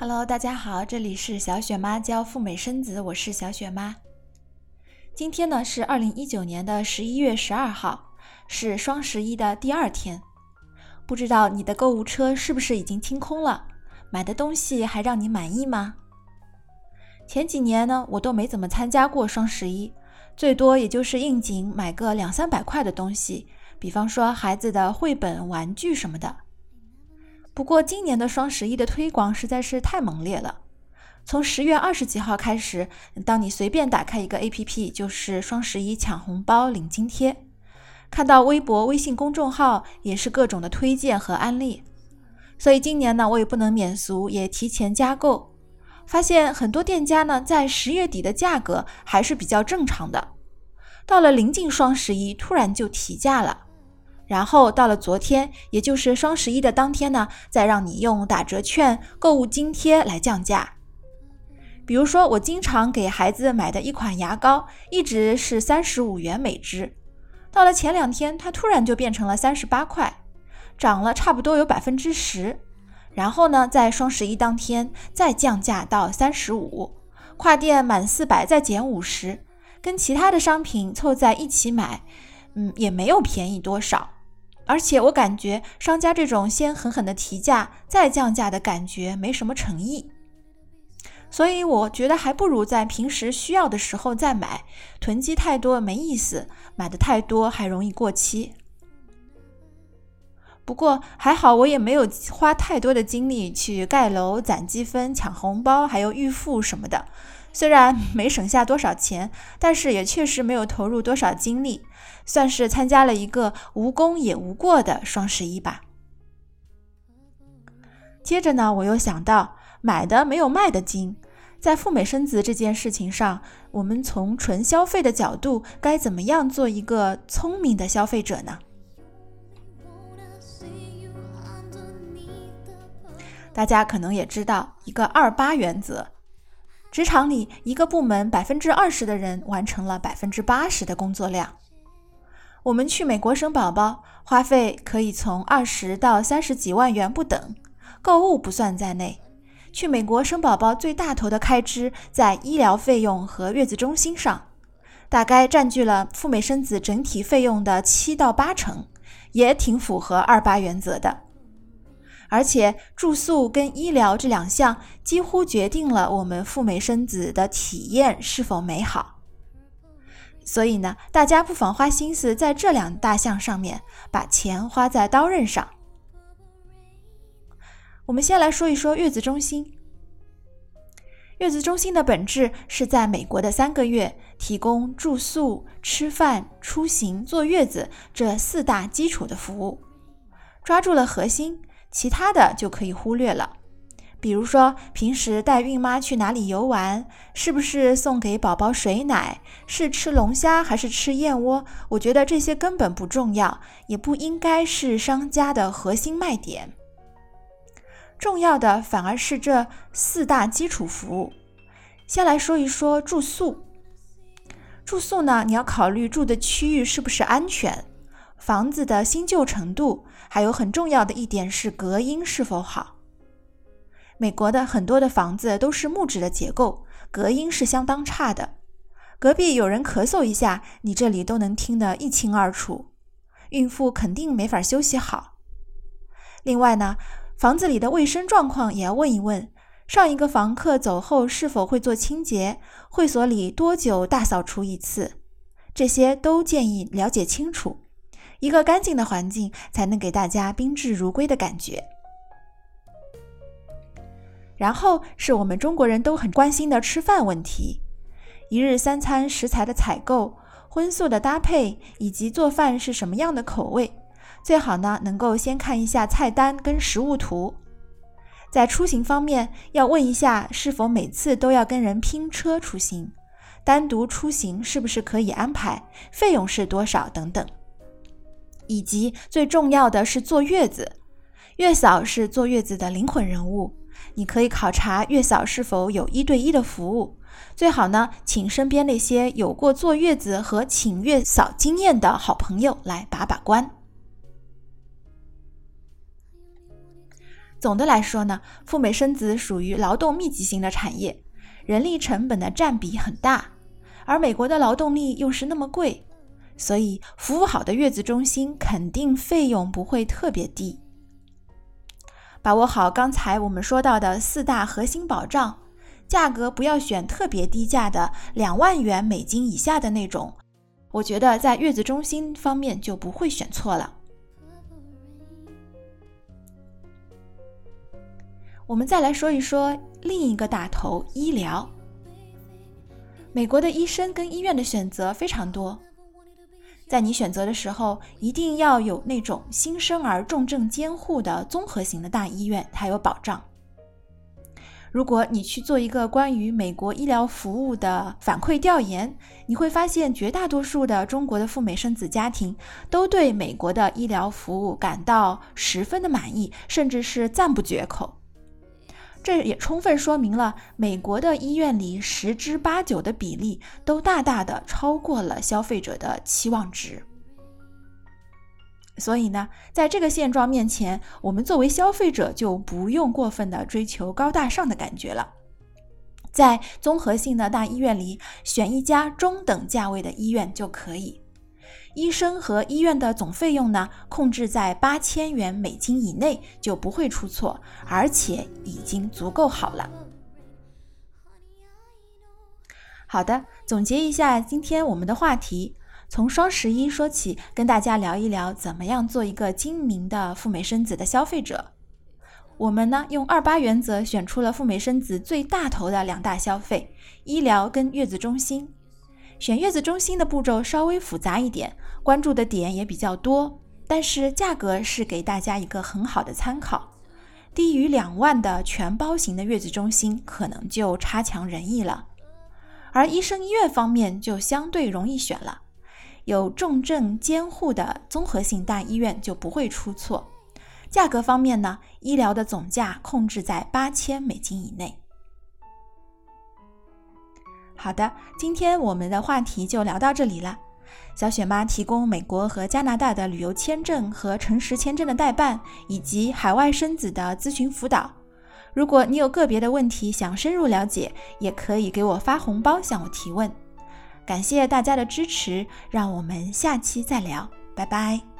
Hello，大家好，这里是小雪妈教赴美生子，我是小雪妈。今天呢是二零一九年的十一月十二号，是双十一的第二天。不知道你的购物车是不是已经清空了？买的东西还让你满意吗？前几年呢，我都没怎么参加过双十一，最多也就是应景买个两三百块的东西，比方说孩子的绘本、玩具什么的。不过今年的双十一的推广实在是太猛烈了。从十月二十几号开始，当你随便打开一个 APP，就是双十一抢红包领津贴。看到微博、微信公众号也是各种的推荐和安利。所以今年呢，我也不能免俗，也提前加购。发现很多店家呢，在十月底的价格还是比较正常的，到了临近双十一，突然就提价了。然后到了昨天，也就是双十一的当天呢，再让你用打折券、购物津贴来降价。比如说，我经常给孩子买的一款牙膏，一直是三十五元每支，到了前两天，它突然就变成了三十八块，涨了差不多有百分之十。然后呢，在双十一当天再降价到三十五，跨店满四百再减五十，跟其他的商品凑在一起买，嗯，也没有便宜多少。而且我感觉商家这种先狠狠的提价再降价的感觉没什么诚意，所以我觉得还不如在平时需要的时候再买，囤积太多没意思，买的太多还容易过期。不过还好我也没有花太多的精力去盖楼、攒积分、抢红包，还有预付什么的。虽然没省下多少钱，但是也确实没有投入多少精力，算是参加了一个无功也无过的双十一吧。接着呢，我又想到买的没有卖的精，在赴美生子这件事情上，我们从纯消费的角度，该怎么样做一个聪明的消费者呢？大家可能也知道一个二八原则。职场里，一个部门百分之二十的人完成了百分之八十的工作量。我们去美国生宝宝，花费可以从二十到三十几万元不等，购物不算在内。去美国生宝宝最大头的开支在医疗费用和月子中心上，大概占据了赴美生子整体费用的七到八成，也挺符合二八原则的。而且住宿跟医疗这两项几乎决定了我们赴美生子的体验是否美好。所以呢，大家不妨花心思在这两大项上面，把钱花在刀刃上。我们先来说一说月子中心。月子中心的本质是在美国的三个月提供住宿、吃饭、出行、坐月子这四大基础的服务，抓住了核心。其他的就可以忽略了，比如说平时带孕妈去哪里游玩，是不是送给宝宝水奶，是吃龙虾还是吃燕窝？我觉得这些根本不重要，也不应该是商家的核心卖点。重要的反而是这四大基础服务。先来说一说住宿。住宿呢，你要考虑住的区域是不是安全。房子的新旧程度，还有很重要的一点是隔音是否好。美国的很多的房子都是木质的结构，隔音是相当差的。隔壁有人咳嗽一下，你这里都能听得一清二楚。孕妇肯定没法休息好。另外呢，房子里的卫生状况也要问一问，上一个房客走后是否会做清洁，会所里多久大扫除一次，这些都建议了解清楚。一个干净的环境，才能给大家宾至如归的感觉。然后是我们中国人都很关心的吃饭问题：一日三餐食材的采购、荤素的搭配，以及做饭是什么样的口味。最好呢，能够先看一下菜单跟食物图。在出行方面，要问一下是否每次都要跟人拼车出行，单独出行是不是可以安排，费用是多少等等。以及最重要的是坐月子，月嫂是坐月子的灵魂人物。你可以考察月嫂是否有一对一的服务，最好呢，请身边那些有过坐月子和请月嫂经验的好朋友来把把关。总的来说呢，赴美生子属于劳动密集型的产业，人力成本的占比很大，而美国的劳动力又是那么贵，所以服务好的月子中心肯定费用不会特别低。把握好刚才我们说到的四大核心保障，价格不要选特别低价的两万元美金以下的那种，我觉得在月子中心方面就不会选错了。我们再来说一说另一个大头——医疗。美国的医生跟医院的选择非常多，在你选择的时候，一定要有那种新生儿重症监护的综合型的大医院才有保障。如果你去做一个关于美国医疗服务的反馈调研，你会发现绝大多数的中国的赴美生子家庭都对美国的医疗服务感到十分的满意，甚至是赞不绝口。这也充分说明了美国的医院里十之八九的比例都大大的超过了消费者的期望值。所以呢，在这个现状面前，我们作为消费者就不用过分的追求高大上的感觉了，在综合性的大医院里选一家中等价位的医院就可以。医生和医院的总费用呢，控制在八千元美金以内就不会出错，而且已经足够好了。好的，总结一下今天我们的话题，从双十一说起，跟大家聊一聊怎么样做一个精明的赴美生子的消费者。我们呢，用二八原则选出了赴美生子最大头的两大消费：医疗跟月子中心。选月子中心的步骤稍微复杂一点，关注的点也比较多，但是价格是给大家一个很好的参考。低于两万的全包型的月子中心可能就差强人意了，而医生医院方面就相对容易选了，有重症监护的综合性大医院就不会出错。价格方面呢，医疗的总价控制在八千美金以内。好的，今天我们的话题就聊到这里了。小雪妈提供美国和加拿大的旅游签证和诚实签证的代办，以及海外生子的咨询辅导。如果你有个别的问题想深入了解，也可以给我发红包向我提问。感谢大家的支持，让我们下期再聊，拜拜。